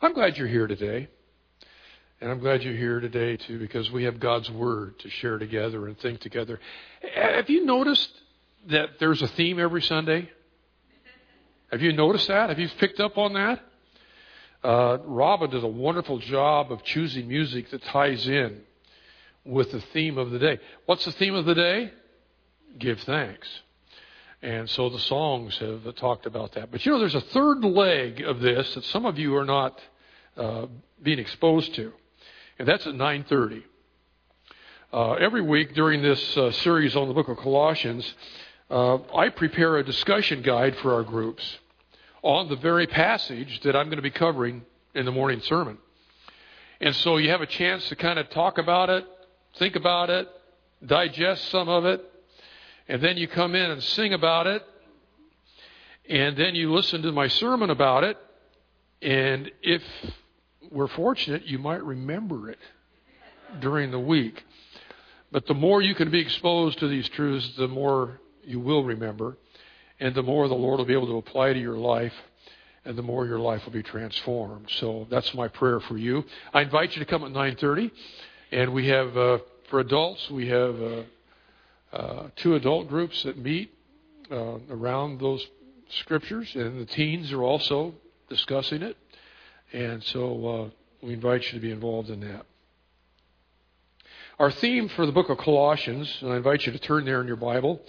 I'm glad you're here today. And I'm glad you're here today, too, because we have God's Word to share together and think together. Have you noticed that there's a theme every Sunday? Have you noticed that? Have you picked up on that? Uh, Robin does a wonderful job of choosing music that ties in with the theme of the day. What's the theme of the day? Give thanks. And so the songs have talked about that. But you know, there's a third leg of this that some of you are not uh, being exposed to and that's at 9:30. Uh, every week during this uh, series on the book of Colossians, uh, I prepare a discussion guide for our groups on the very passage that I'm going to be covering in the morning sermon. And so you have a chance to kind of talk about it, think about it, digest some of it, and then you come in and sing about it, and then you listen to my sermon about it, and if we're fortunate, you might remember it during the week. But the more you can be exposed to these truths, the more you will remember, and the more the Lord will be able to apply to your life, and the more your life will be transformed. So that's my prayer for you. I invite you to come at 9:30, and we have uh, for adults we have uh, uh, two adult groups that meet uh, around those scriptures, and the teens are also discussing it. And so uh, we invite you to be involved in that. Our theme for the book of Colossians, and I invite you to turn there in your Bible,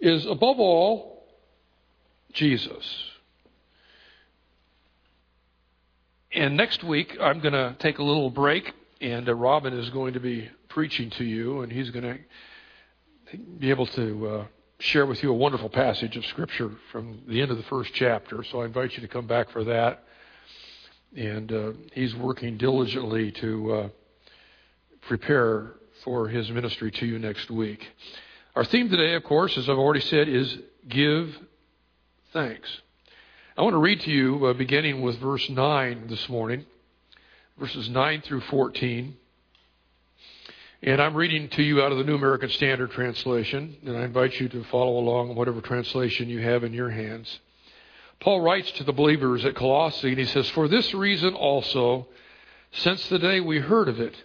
is above all, Jesus. And next week, I'm going to take a little break, and uh, Robin is going to be preaching to you, and he's going to be able to uh, share with you a wonderful passage of Scripture from the end of the first chapter. So I invite you to come back for that and uh, he's working diligently to uh, prepare for his ministry to you next week. Our theme today, of course, as I've already said, is give thanks. I want to read to you, uh, beginning with verse 9 this morning, verses 9 through 14. And I'm reading to you out of the New American Standard Translation, and I invite you to follow along whatever translation you have in your hands. Paul writes to the believers at Colossae, and he says, For this reason also, since the day we heard of it,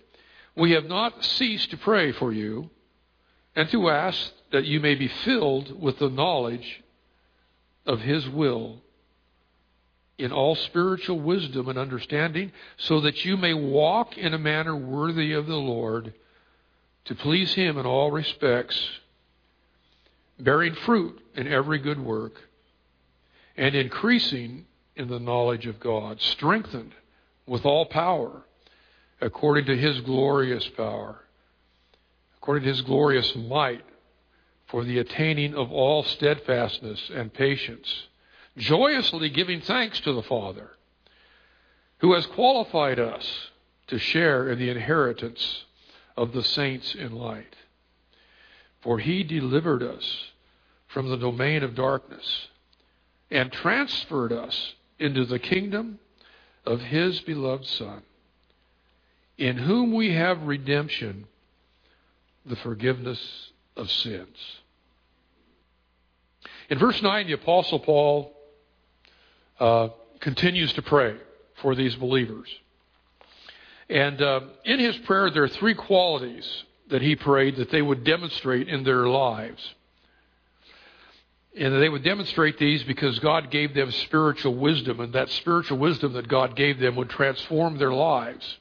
we have not ceased to pray for you and to ask that you may be filled with the knowledge of His will in all spiritual wisdom and understanding, so that you may walk in a manner worthy of the Lord, to please Him in all respects, bearing fruit in every good work and increasing in the knowledge of God, strengthened with all power according to his glorious power, according to his glorious might, for the attaining of all steadfastness and patience, joyously giving thanks to the Father, who has qualified us to share in the inheritance of the saints in light. For he delivered us from the domain of darkness and transferred us into the kingdom of his beloved Son, in whom we have redemption, the forgiveness of sins. In verse 9, the Apostle Paul uh, continues to pray for these believers. And uh, in his prayer, there are three qualities that he prayed that they would demonstrate in their lives. And they would demonstrate these because God gave them spiritual wisdom, and that spiritual wisdom that God gave them would transform their lives.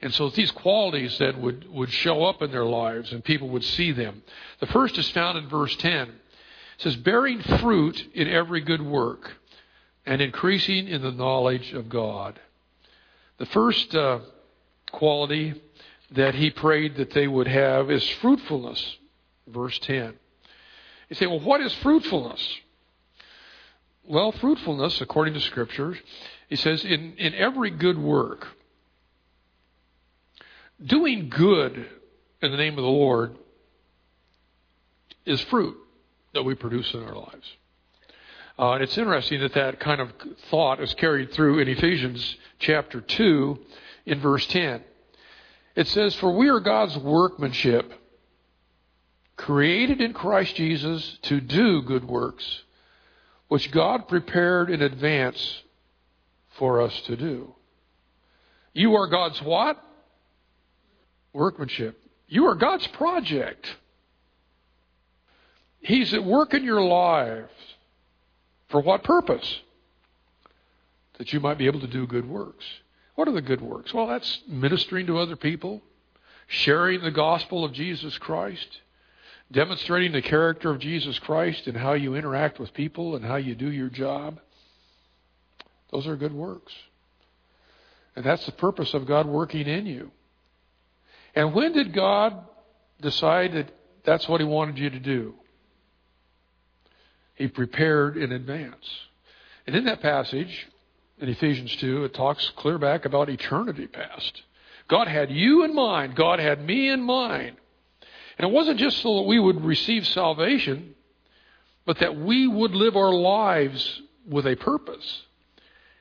And so these qualities then would, would show up in their lives, and people would see them. The first is found in verse 10. It says, bearing fruit in every good work and increasing in the knowledge of God. The first uh, quality that he prayed that they would have is fruitfulness, verse 10. You say, well, what is fruitfulness? Well, fruitfulness, according to Scripture, he says, in, in every good work, doing good in the name of the Lord is fruit that we produce in our lives. Uh, and it's interesting that that kind of thought is carried through in Ephesians chapter 2 in verse 10. It says, For we are God's workmanship created in Christ Jesus to do good works, which God prepared in advance for us to do. You are God's what? Workmanship. You are God's project. He's at work in your lives. For what purpose? That you might be able to do good works. What are the good works? Well, that's ministering to other people, sharing the gospel of Jesus Christ, demonstrating the character of Jesus Christ and how you interact with people and how you do your job. Those are good works. And that's the purpose of God working in you. And when did God decide that that's what He wanted you to do? He prepared in advance. And in that passage, in Ephesians 2, it talks clear back about eternity past. God had you in mind. God had me in mind. And it wasn't just so that we would receive salvation, but that we would live our lives with a purpose.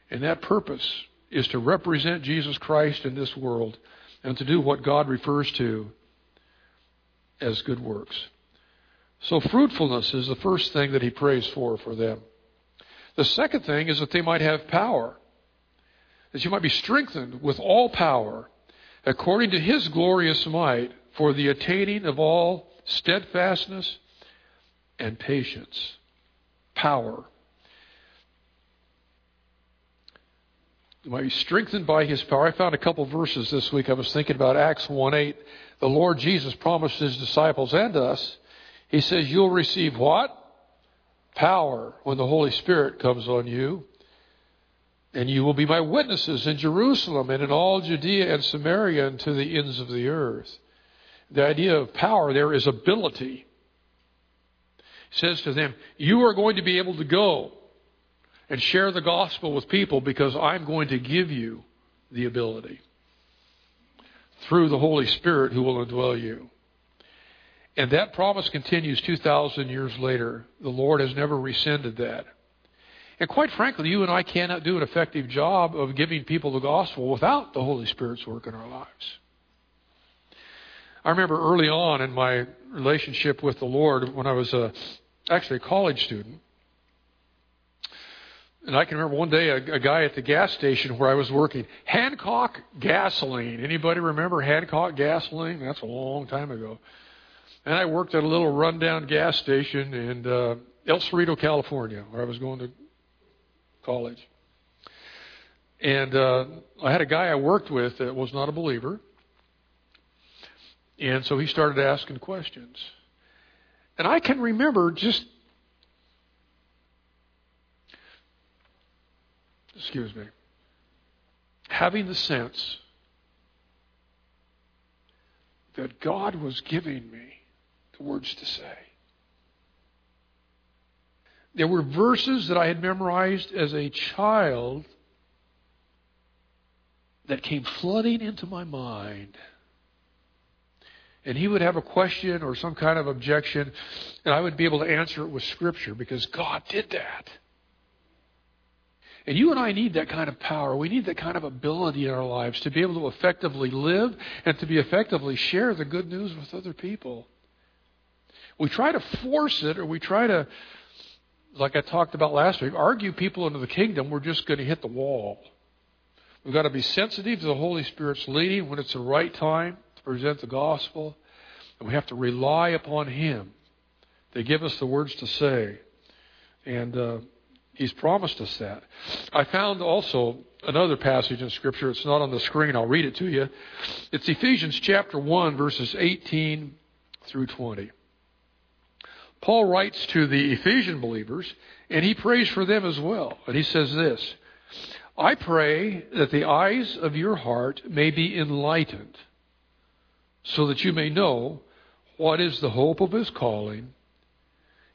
And that purpose is to represent Jesus Christ in this world and to do what God refers to as good works. So fruitfulness is the first thing that he prays for for them. The second thing is that they might have power, that you might be strengthened with all power according to his glorious might for the attaining of all steadfastness and patience. Power. You might be strengthened by his power. I found a couple verses this week. I was thinking about Acts 1 8. The Lord Jesus promised his disciples and us, he says, You'll receive what? Power when the Holy Spirit comes on you. And you will be my witnesses in Jerusalem and in all Judea and Samaria and to the ends of the earth. The idea of power there is ability. He says to them, You are going to be able to go and share the gospel with people because I'm going to give you the ability through the Holy Spirit who will indwell you. And that promise continues 2,000 years later. The Lord has never rescinded that. And quite frankly, you and I cannot do an effective job of giving people the gospel without the Holy Spirit's work in our lives. I remember early on in my relationship with the Lord when I was a, actually a college student. And I can remember one day a, a guy at the gas station where I was working, Hancock Gasoline. Anybody remember Hancock Gasoline? That's a long time ago. And I worked at a little rundown gas station in uh, El Cerrito, California, where I was going to college. And uh, I had a guy I worked with that was not a believer. And so he started asking questions. And I can remember just, excuse me, having the sense that God was giving me words to say. There were verses that I had memorized as a child that came flooding into my mind and he would have a question or some kind of objection, and I would be able to answer it with Scripture because God did that. And you and I need that kind of power. We need that kind of ability in our lives to be able to effectively live and to be effectively share the good news with other people. We try to force it or we try to, like I talked about last week, argue people into the kingdom, we're just going to hit the wall. We've got to be sensitive to the Holy Spirit's leading when it's the right time to present the gospel. And we have to rely upon Him to give us the words to say. And uh, He's promised us that. I found also another passage in Scripture. It's not on the screen. I'll read it to you. It's Ephesians chapter 1, verses 18 through 20. Paul writes to the Ephesian believers, and he prays for them as well. And he says this I pray that the eyes of your heart may be enlightened so that you may know what is the hope of his calling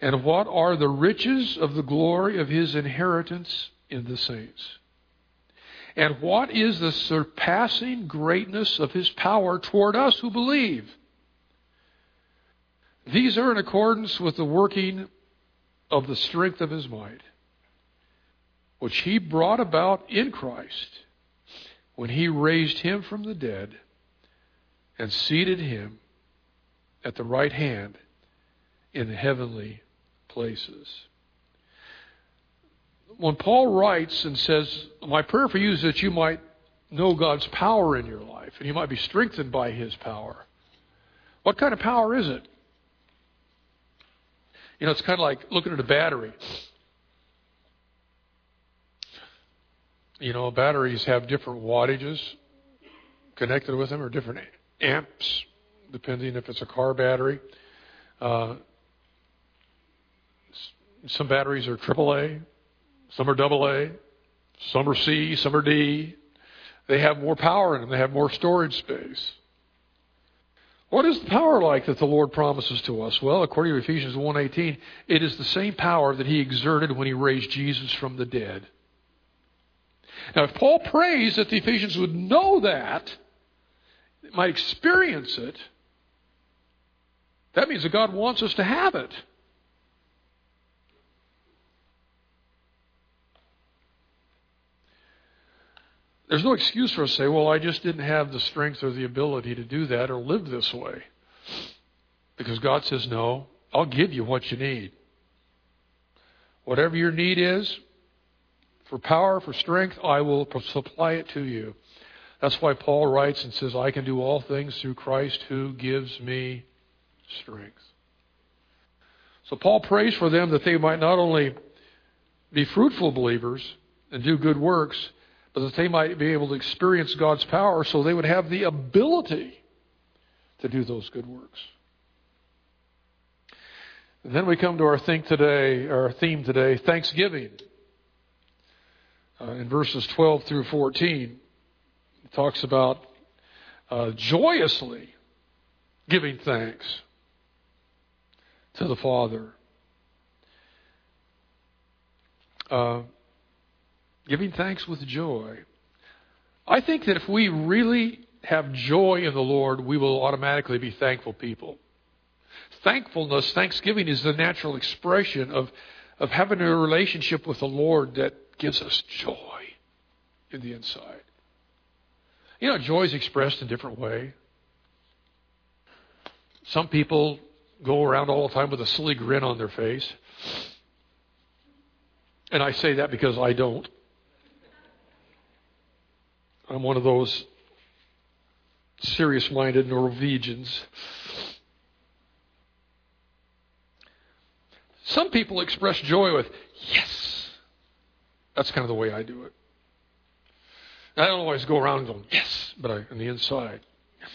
and what are the riches of the glory of his inheritance in the saints. And what is the surpassing greatness of his power toward us who believe? These are in accordance with the working of the strength of his might, which he brought about in Christ when he raised him from the dead and seated him at the right hand in the heavenly places. When Paul writes and says, My prayer for you is that you might know God's power in your life, and you might be strengthened by His power. What kind of power is it? You know, it's kind of like looking at a battery. You know, batteries have different wattages connected with them, or different amps, depending if it's a car battery. Uh, some batteries are AAA, some are AA, some are C, some are D. They have more power in them, they have more storage space. What is the power like that the Lord promises to us? Well, according to Ephesians 1:18, it is the same power that he exerted when he raised Jesus from the dead. Now, if Paul prays that the Ephesians would know that, might experience it, that means that God wants us to have it. There's no excuse for us to say, well, I just didn't have the strength or the ability to do that or live this way. Because God says, no, I'll give you what you need. Whatever your need is, for power, for strength, I will supply it to you. That's why Paul writes and says, I can do all things through Christ who gives me strength. So Paul prays for them that they might not only be fruitful believers and do good works, but that they might be able to experience God's power so they would have the ability to do those good works. And then we come to our think today, our theme today, Thanksgiving. Uh, in verses 12 through 14, it talks about uh, joyously giving thanks to the Father. Uh, Giving thanks with joy. I think that if we really have joy in the Lord, we will automatically be thankful people. Thankfulness, thanksgiving is the natural expression of, of having a relationship with the Lord that gives us joy in the inside. You know, joy is expressed in a different way. Some people go around all the time with a silly grin on their face. And I say that because I don't. I'm one of those serious minded Norwegians. Some people express joy with, yes. That's kind of the way I do it. I don't always go around going, yes, but I, on the inside, yes.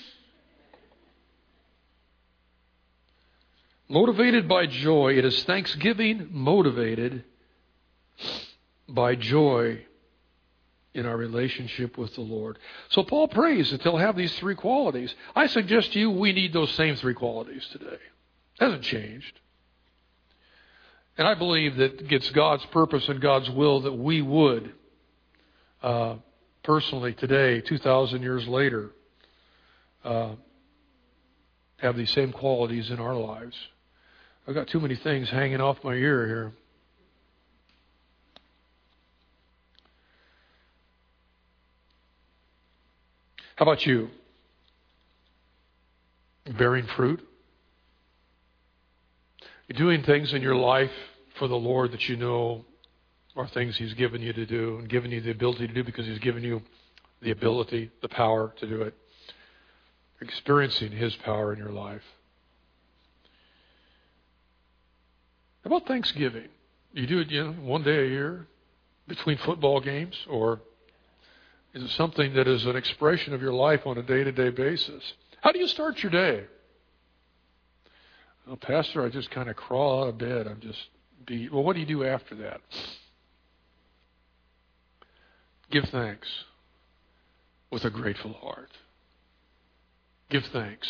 Motivated by joy, it is thanksgiving motivated by joy in our relationship with the Lord. So Paul prays that they'll have these three qualities. I suggest to you we need those same three qualities today. It hasn't changed. And I believe that it's God's purpose and God's will that we would, uh, personally today, 2,000 years later, uh, have these same qualities in our lives. I've got too many things hanging off my ear here. How about you? Bearing fruit? You're doing things in your life for the Lord that you know are things He's given you to do and given you the ability to do because He's given you the ability, the power to do it. Experiencing His power in your life. How about Thanksgiving? You do it you know, one day a year between football games or is something that is an expression of your life on a day to day basis? How do you start your day? Well, Pastor, I just kind of crawl out of bed. I'm just beat. Well, what do you do after that? Give thanks with a grateful heart. Give thanks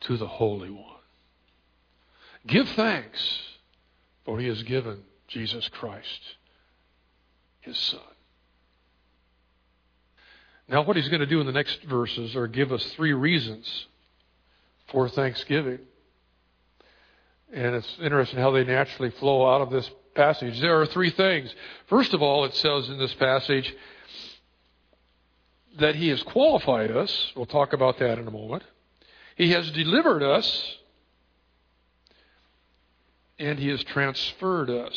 to the Holy One. Give thanks for He has given Jesus Christ, His Son. Now, what he's going to do in the next verses are give us three reasons for thanksgiving. And it's interesting how they naturally flow out of this passage. There are three things. First of all, it says in this passage that he has qualified us. We'll talk about that in a moment. He has delivered us, and he has transferred us.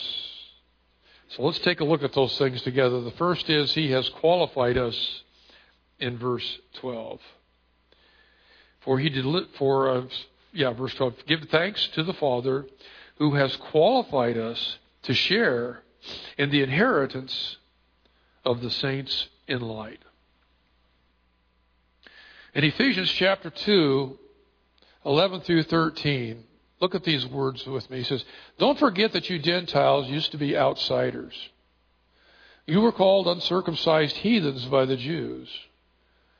So let's take a look at those things together. The first is he has qualified us in verse 12. For he did for uh, yeah, verse 12. Give thanks to the Father who has qualified us to share in the inheritance of the saints in light. In Ephesians chapter 2, 11 through 13, look at these words with me. He says, Don't forget that you Gentiles used to be outsiders. You were called uncircumcised heathens by the Jews,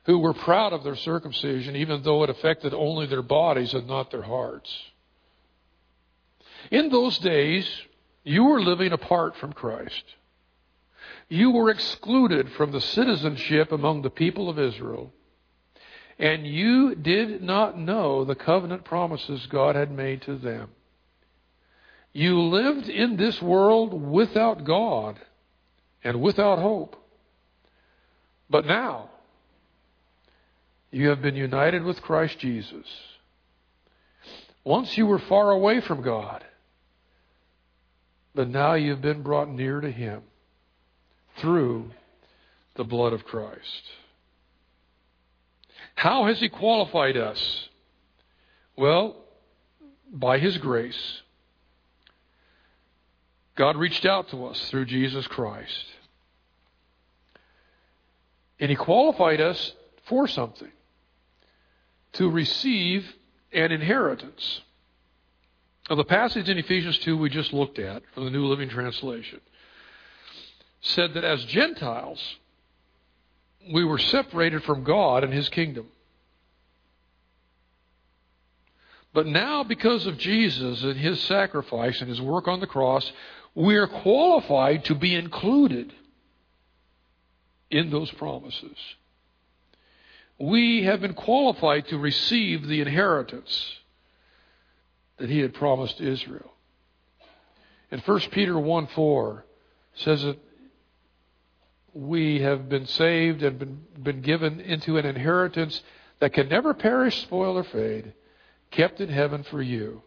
who were proud of their circumcision, even though it affected only their bodies and not their hearts. In those days, you were living apart from Christ. You were excluded from the citizenship among the people of Israel and you did not know the covenant promises God had made to them. You lived in this world without God and without hope. But now, you have been united with Christ Jesus. Once you were far away from God, but now you've been brought near to Him through the blood of Christ. How has He qualified us? Well, by His grace. God reached out to us through Jesus Christ. And He qualified us for something to receive an inheritance. Now, the passage in Ephesians 2 we just looked at from the New Living Translation said that as Gentiles, we were separated from God and His kingdom. But now, because of Jesus and His sacrifice and His work on the cross, we are qualified to be included in those promises. We have been qualified to receive the inheritance that He had promised Israel. And 1 Peter 1 4 says that we have been saved and been, been given into an inheritance that can never perish, spoil, or fade, kept in heaven for you.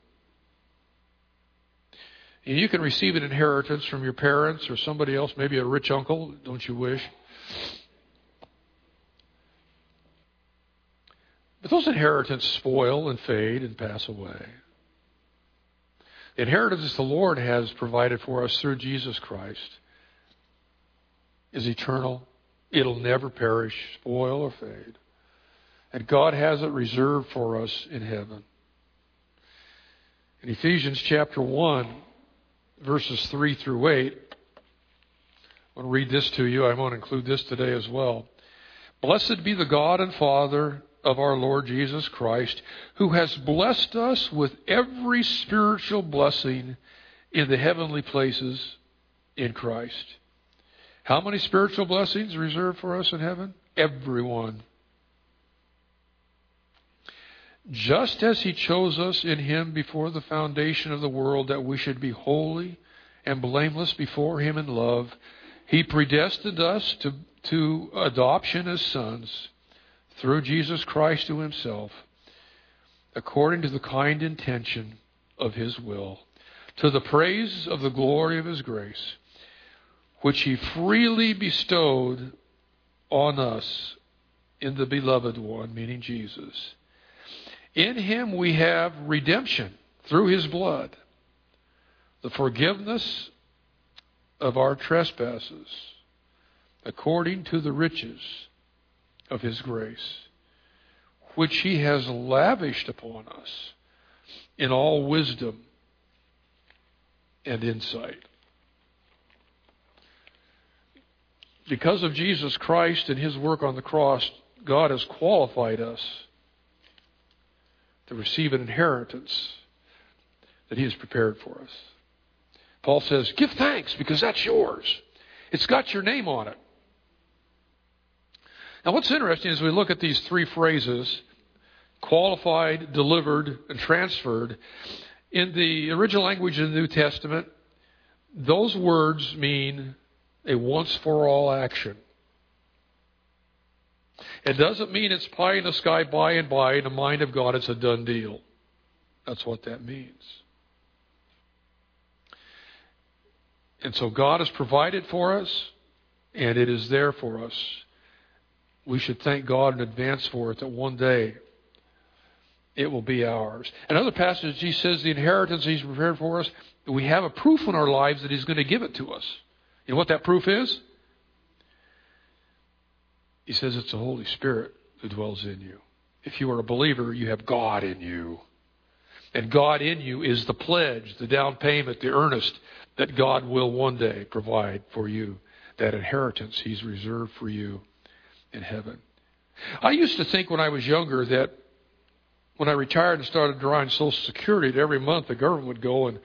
And you can receive an inheritance from your parents or somebody else, maybe a rich uncle, don't you wish? But those inheritances spoil and fade and pass away. The inheritance the Lord has provided for us through Jesus Christ is eternal. It'll never perish, spoil, or fade. And God has it reserved for us in heaven. In Ephesians chapter 1, verses 3 through 8, I want to read this to you. I want to include this today as well. Blessed be the God and Father of our Lord Jesus Christ, who has blessed us with every spiritual blessing in the heavenly places in Christ how many spiritual blessings reserved for us in heaven? Everyone. Just as He chose us in Him before the foundation of the world that we should be holy and blameless before Him in love, He predestined us to, to adoption as sons through Jesus Christ to Himself, according to the kind intention of His will, to the praise of the glory of His grace which he freely bestowed on us in the beloved one, meaning Jesus. In him we have redemption through his blood, the forgiveness of our trespasses, according to the riches of his grace, which he has lavished upon us in all wisdom and insight. because of Jesus Christ and his work on the cross, God has qualified us to receive an inheritance that he has prepared for us. Paul says, Give thanks because that's yours. It's got your name on it. Now, what's interesting is we look at these three phrases qualified, delivered, and transferred. In the original language of the New Testament, those words mean a once for all action. It doesn't mean it's pie in the sky by and by. In the mind of God, it's a done deal. That's what that means. And so God has provided for us, and it is there for us we should thank God in advance for it that one day it will be ours. Another passage, he says the inheritance he's prepared for us, we have a proof in our lives that he's going to give it to us. You know what that proof is? He says it's the Holy Spirit who dwells in you. If you are a believer, you have God in you. And God in you is the pledge, the down payment, the earnest that God will one day provide for you, that inheritance He's reserved for you in heaven. I used to think when I was younger that when I retired and started drawing Social Security, that every month the government would go and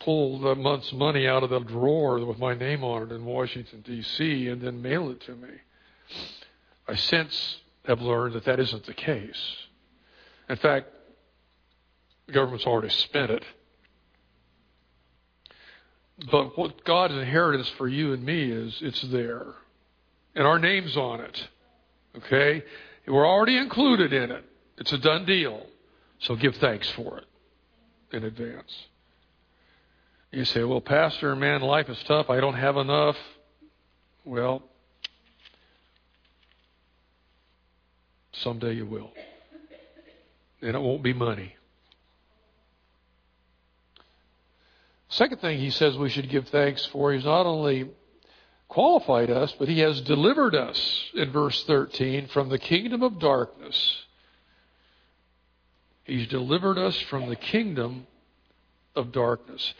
pull the month's money out of the drawer with my name on it in Washington, D.C., and then mail it to me. I since have learned that that isn't the case. In fact, the government's already spent it. But what God's inheritance for you and me is it's there. And our name's on it. Okay? We're already included in it. It's a done deal. So give thanks for it in advance. You say, well, Pastor, man, life is tough. I don't have enough. Well, someday you will. And it won't be money. Second thing he says we should give thanks for, he's not only qualified us, but he has delivered us in verse 13 from the kingdom of darkness. He's delivered us from the kingdom of darkness.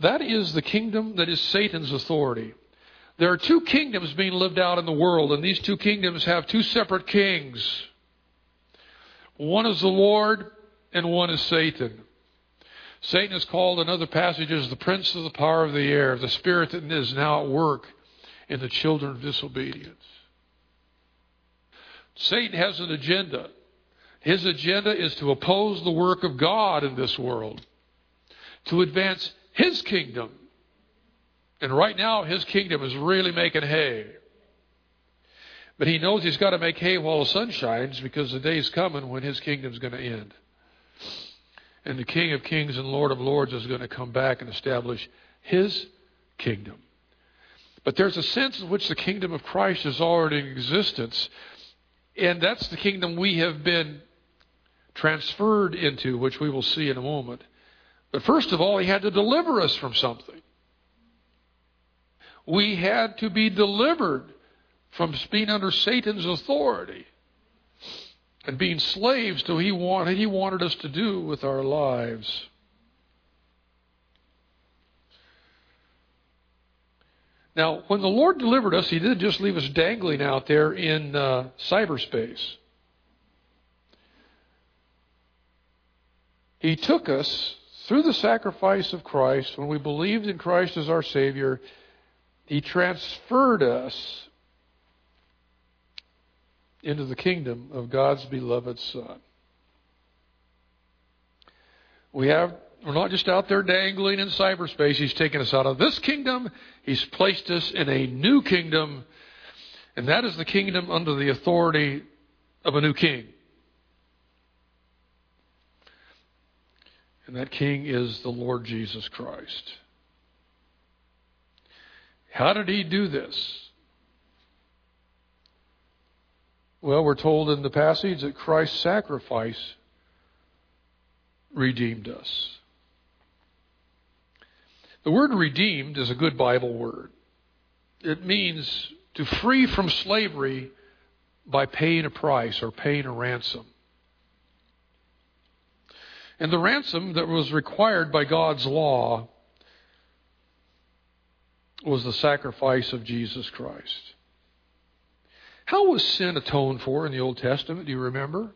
That is the kingdom that is Satan's authority. There are two kingdoms being lived out in the world, and these two kingdoms have two separate kings. One is the Lord, and one is Satan. Satan is called in other passages the prince of the power of the air, the spirit that is now at work in the children of disobedience. Satan has an agenda. His agenda is to oppose the work of God in this world, to advance his kingdom. And right now, his kingdom is really making hay. But he knows he's got to make hay while the sun shines because the day's coming when his kingdom's going to end. And the King of Kings and Lord of Lords is going to come back and establish his kingdom. But there's a sense in which the kingdom of Christ is already in existence. And that's the kingdom we have been transferred into, which we will see in a moment. But first of all, he had to deliver us from something. We had to be delivered from being under Satan's authority and being slaves to wanted he wanted us to do with our lives. Now, when the Lord delivered us, He didn't just leave us dangling out there in uh, cyberspace. He took us through the sacrifice of Christ, when we believed in Christ as our Savior, He transferred us into the kingdom of God's beloved Son. We have we're not just out there dangling in cyberspace. He's taken us out of this kingdom. He's placed us in a new kingdom, and that is the kingdom under the authority of a new king. And that king is the Lord Jesus Christ. How did he do this? Well, we're told in the passage that Christ's sacrifice redeemed us. The word redeemed is a good Bible word. It means to free from slavery by paying a price or paying a ransom. And the ransom that was required by God's law was the sacrifice of Jesus Christ. How was sin atoned for in the Old Testament? Do you remember?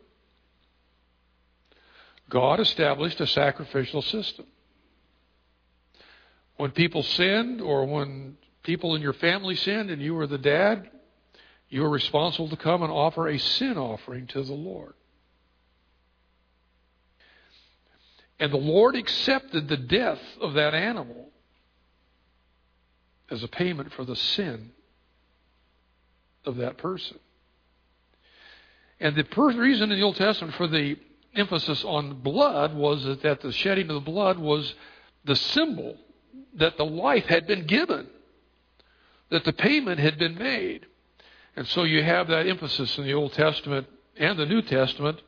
God established a sacrificial system. When people sinned, or when people in your family sinned and you were the dad, you were responsible to come and offer a sin offering to the Lord. And the Lord accepted the death of that animal as a payment for the sin of that person. And the per- reason in the Old Testament for the emphasis on blood was that the shedding of the blood was the symbol that the life had been given, that the payment had been made. And so you have that emphasis in the Old Testament and the New Testament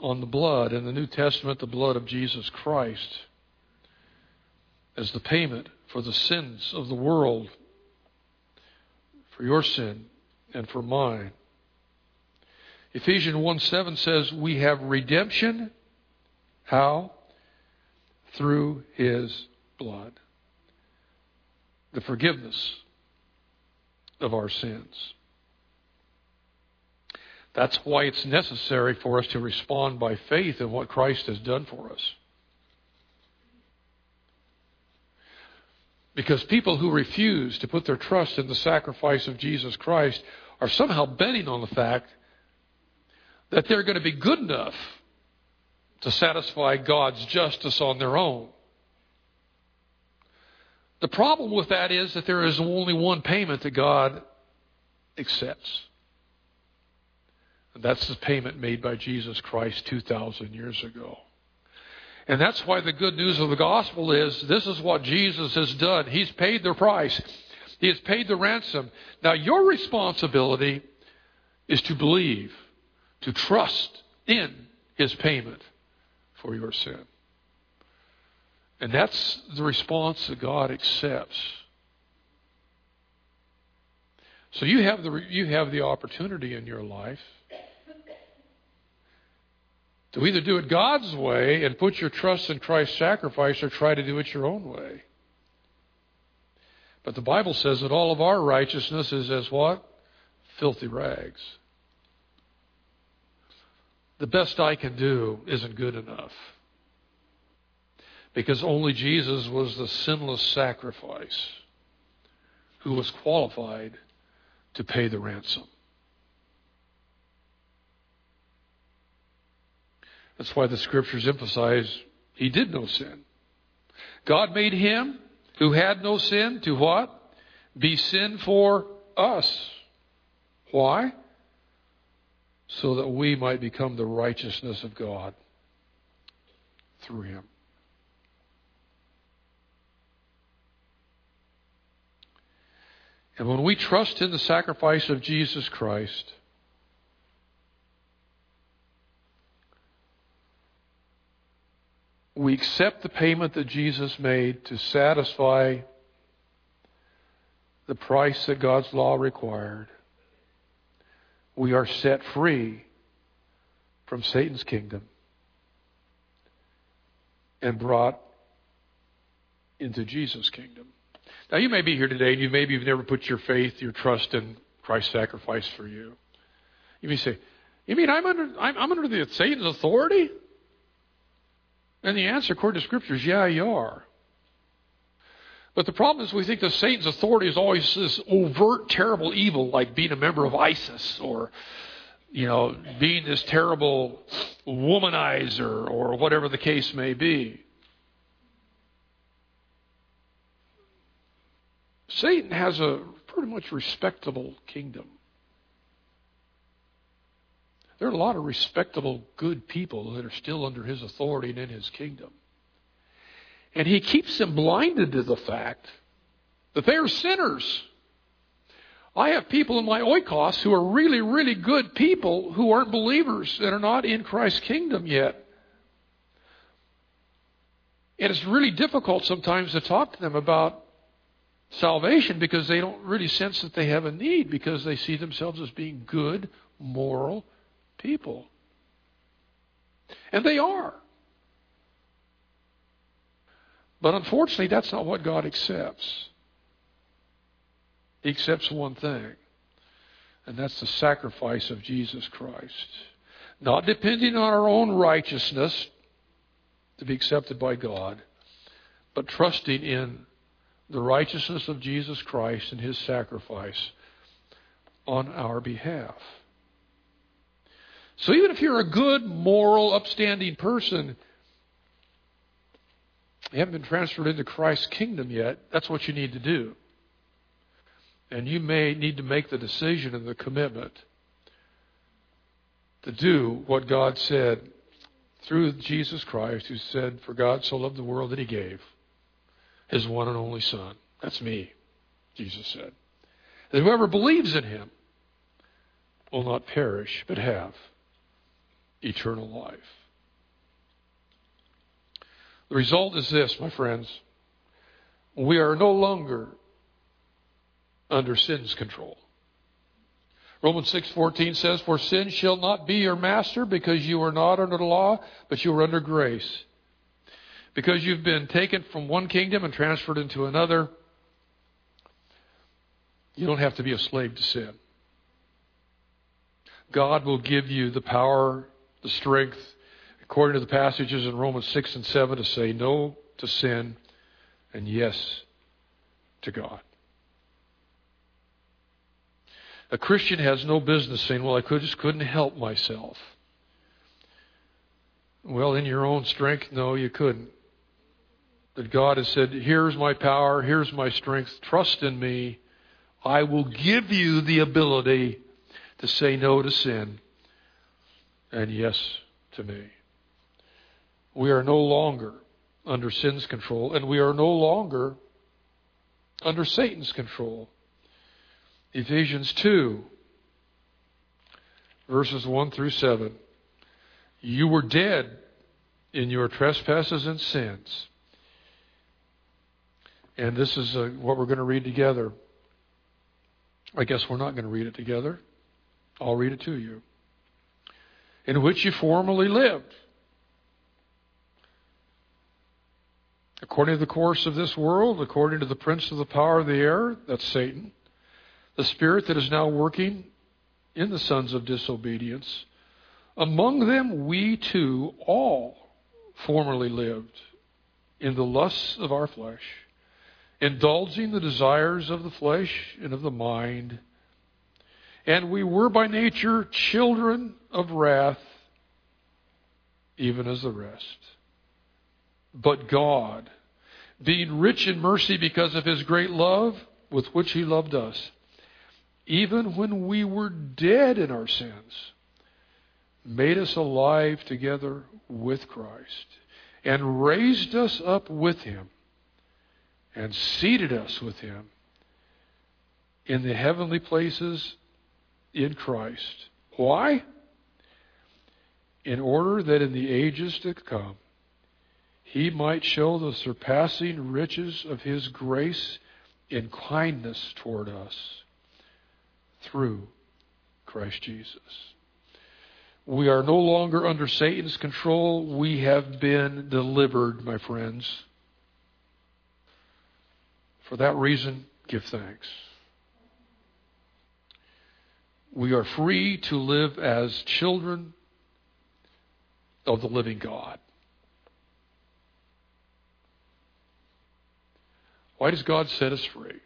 on the blood. In the New Testament, the blood of Jesus Christ as the payment for the sins of the world, for your sin and for mine. Ephesians 1 7 says, We have redemption. How? Through his blood. The forgiveness of our sins. That's why it's necessary for us to respond by faith in what Christ has done for us. Because people who refuse to put their trust in the sacrifice of Jesus Christ are somehow betting on the fact that they're going to be good enough to satisfy God's justice on their own. The problem with that is that there is only one payment that God accepts. And that's the payment made by Jesus Christ 2,000 years ago. And that's why the good news of the gospel is this is what Jesus has done. He's paid the price, He has paid the ransom. Now, your responsibility is to believe, to trust in His payment for your sin. And that's the response that God accepts. So you have the, you have the opportunity in your life to either do it God's way and put your trust in Christ's sacrifice or try to do it your own way. But the Bible says that all of our righteousness is as what? Filthy rags. The best I can do isn't good enough. Because only Jesus was the sinless sacrifice who was qualified to pay the ransom. That's why the scriptures emphasize he did no sin. God made him who had no sin to what? Be sin for us. Why? So that we might become the righteousness of God through him. And when we trust in the sacrifice of Jesus Christ, we accept the payment that Jesus made to satisfy the price that God's law required. We are set free from Satan's kingdom and brought into Jesus' kingdom. Now, you may be here today and you maybe you've never put your faith, your trust in Christ's sacrifice for you. You may say, You mean I'm under, I'm, I'm under the Satan's authority? And the answer, according to Scripture, is yeah, you are. But the problem is we think that Satan's authority is always this overt, terrible evil, like being a member of ISIS or, you know, being this terrible womanizer or whatever the case may be. Satan has a pretty much respectable kingdom. There are a lot of respectable, good people that are still under his authority and in his kingdom. And he keeps them blinded to the fact that they are sinners. I have people in my oikos who are really, really good people who aren't believers that are not in Christ's kingdom yet. And it's really difficult sometimes to talk to them about salvation because they don't really sense that they have a need because they see themselves as being good, moral, people. And they are. But unfortunately, that's not what God accepts. He accepts one thing, and that's the sacrifice of Jesus Christ. Not depending on our own righteousness to be accepted by God, but trusting in the righteousness of Jesus Christ and his sacrifice on our behalf. So even if you're a good, moral, upstanding person, you haven't been transferred into Christ's kingdom yet, that's what you need to do. And you may need to make the decision and the commitment to do what God said through Jesus Christ, who said, For God so loved the world that he gave his one and only Son. That's me, Jesus said that whoever believes in him will not perish, but have eternal life. The result is this, my friends. We are no longer under sin's control. Romans 6:14 says, "For sin shall not be your master because you are not under the law, but you are under grace." Because you've been taken from one kingdom and transferred into another, you don't have to be a slave to sin. God will give you the power, the strength, according to the passages in Romans 6 and 7, to say no to sin and yes to God. A Christian has no business saying, Well, I could, just couldn't help myself. Well, in your own strength, no, you couldn't. That God has said, Here's my power, here's my strength, trust in me. I will give you the ability to say no to sin and yes to me. We are no longer under sin's control, and we are no longer under Satan's control. Ephesians 2, verses 1 through 7. You were dead in your trespasses and sins. And this is uh, what we're going to read together. I guess we're not going to read it together. I'll read it to you. In which you formerly lived. According to the course of this world, according to the prince of the power of the air, that's Satan the spirit that is now working in the sons of disobedience. Among them, we too all formerly lived in the lusts of our flesh, indulging the desires of the flesh and of the mind. And we were by nature children of wrath, even as the rest. But God, being rich in mercy because of his great love with which he loved us, even when we were dead in our sins, made us alive together with Christ, and raised us up with Him, and seated us with Him in the heavenly places in Christ. Why? In order that in the ages to come, He might show the surpassing riches of His grace in kindness toward us through Christ Jesus. We are no longer under Satan's control. We have been delivered, my friends. For that reason, give thanks. We are free to live as children of the living God. Why does God set us free?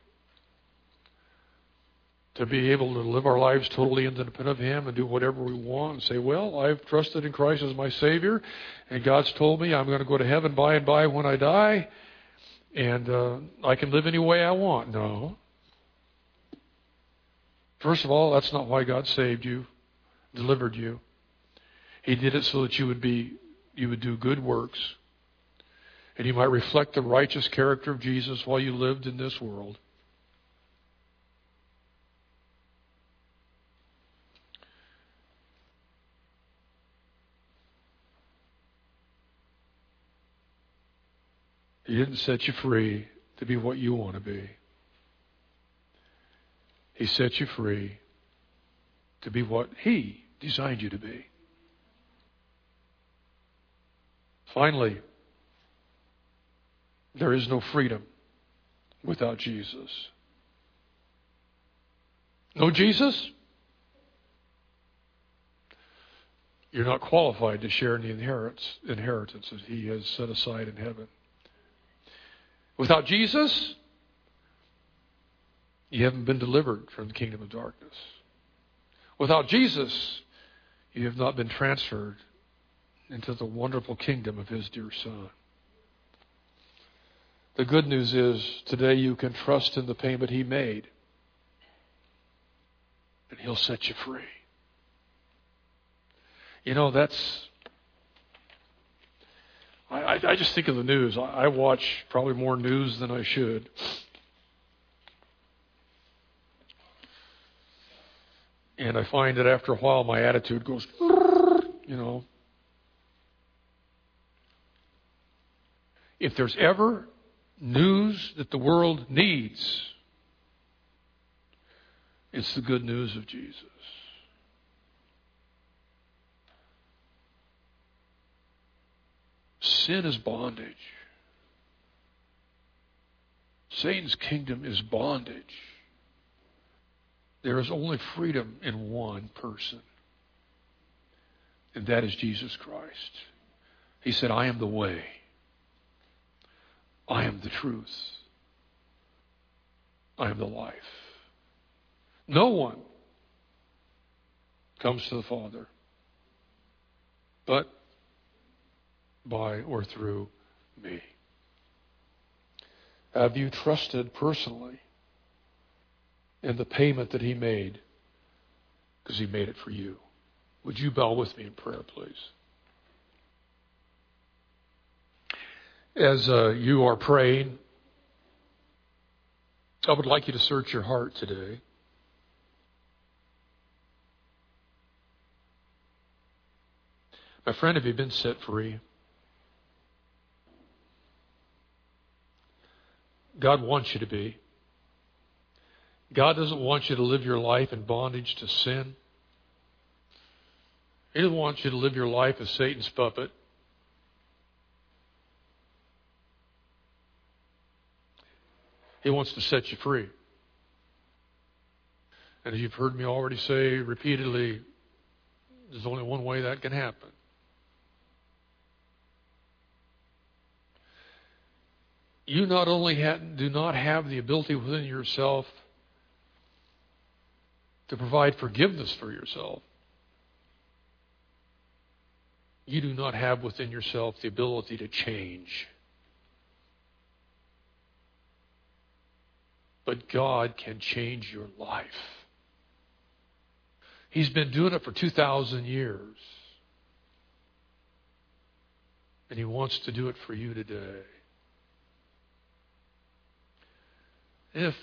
to be able to live our lives totally independent of Him and do whatever we want and say, well, I've trusted in Christ as my Savior, and God's told me I'm going to go to heaven by and by when I die, and uh, I can live any way I want. No. First of all, that's not why God saved you, delivered you. He did it so that you would be, you would do good works, and you might reflect the righteous character of Jesus while you lived in this world. He didn't set you free to be what you want to be. He set you free to be what He designed you to be. Finally, there is no freedom without Jesus. No Jesus? You're not qualified to share in the inheritance, inheritance that He has set aside in heaven. Without Jesus, you haven't been delivered from the kingdom of darkness. Without Jesus, you have not been transferred into the wonderful kingdom of His dear Son. The good news is today you can trust in the payment He made, and He'll set you free. You know, that's I, I, just think of the news. I, I watch probably more news than I should. And I find that after a while my attitude goes, you know. If there's ever news that the world needs, it's the good news of Jesus. Sin is bondage. Satan's kingdom is bondage. There is only freedom in one person, and that is Jesus Christ. He said, I am the way, I am the truth, I am the life. No one comes to the Father but by or through me. Have you trusted personally in the payment that He made? Because He made it for you. Would you bow with me in prayer, please? As uh, you are praying, I would like you to search your heart today. My friend, have you been set free? God wants you to be. God doesn't want you to live your life in bondage to sin. He doesn't want you to live your life as Satan's puppet. He wants to set you free. And as you've heard me already say repeatedly, there's only one way that can happen. You not only have, do not have the ability within yourself to provide forgiveness for yourself, you do not have within yourself the ability to change. But God can change your life. He's been doing it for 2,000 years. And He wants to do it for you today. If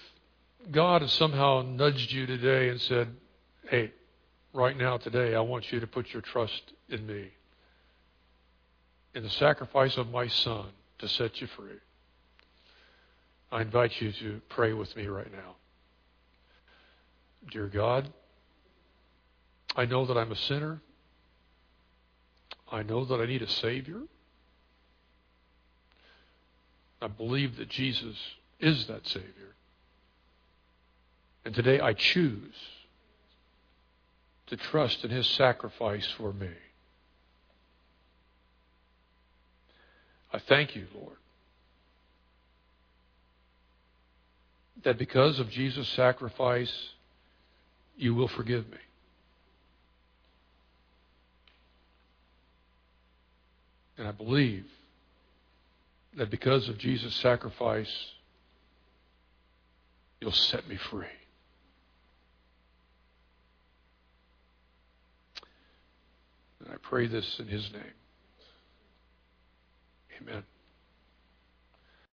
God has somehow nudged you today and said, hey, right now, today, I want you to put your trust in me, in the sacrifice of my Son to set you free, I invite you to pray with me right now. Dear God, I know that I'm a sinner. I know that I need a Savior. I believe that Jesus is that Savior. And today I choose to trust in his sacrifice for me. I thank you, Lord, that because of Jesus' sacrifice, you will forgive me. And I believe that because of Jesus' sacrifice, you'll set me free. And I pray this in his name. Amen.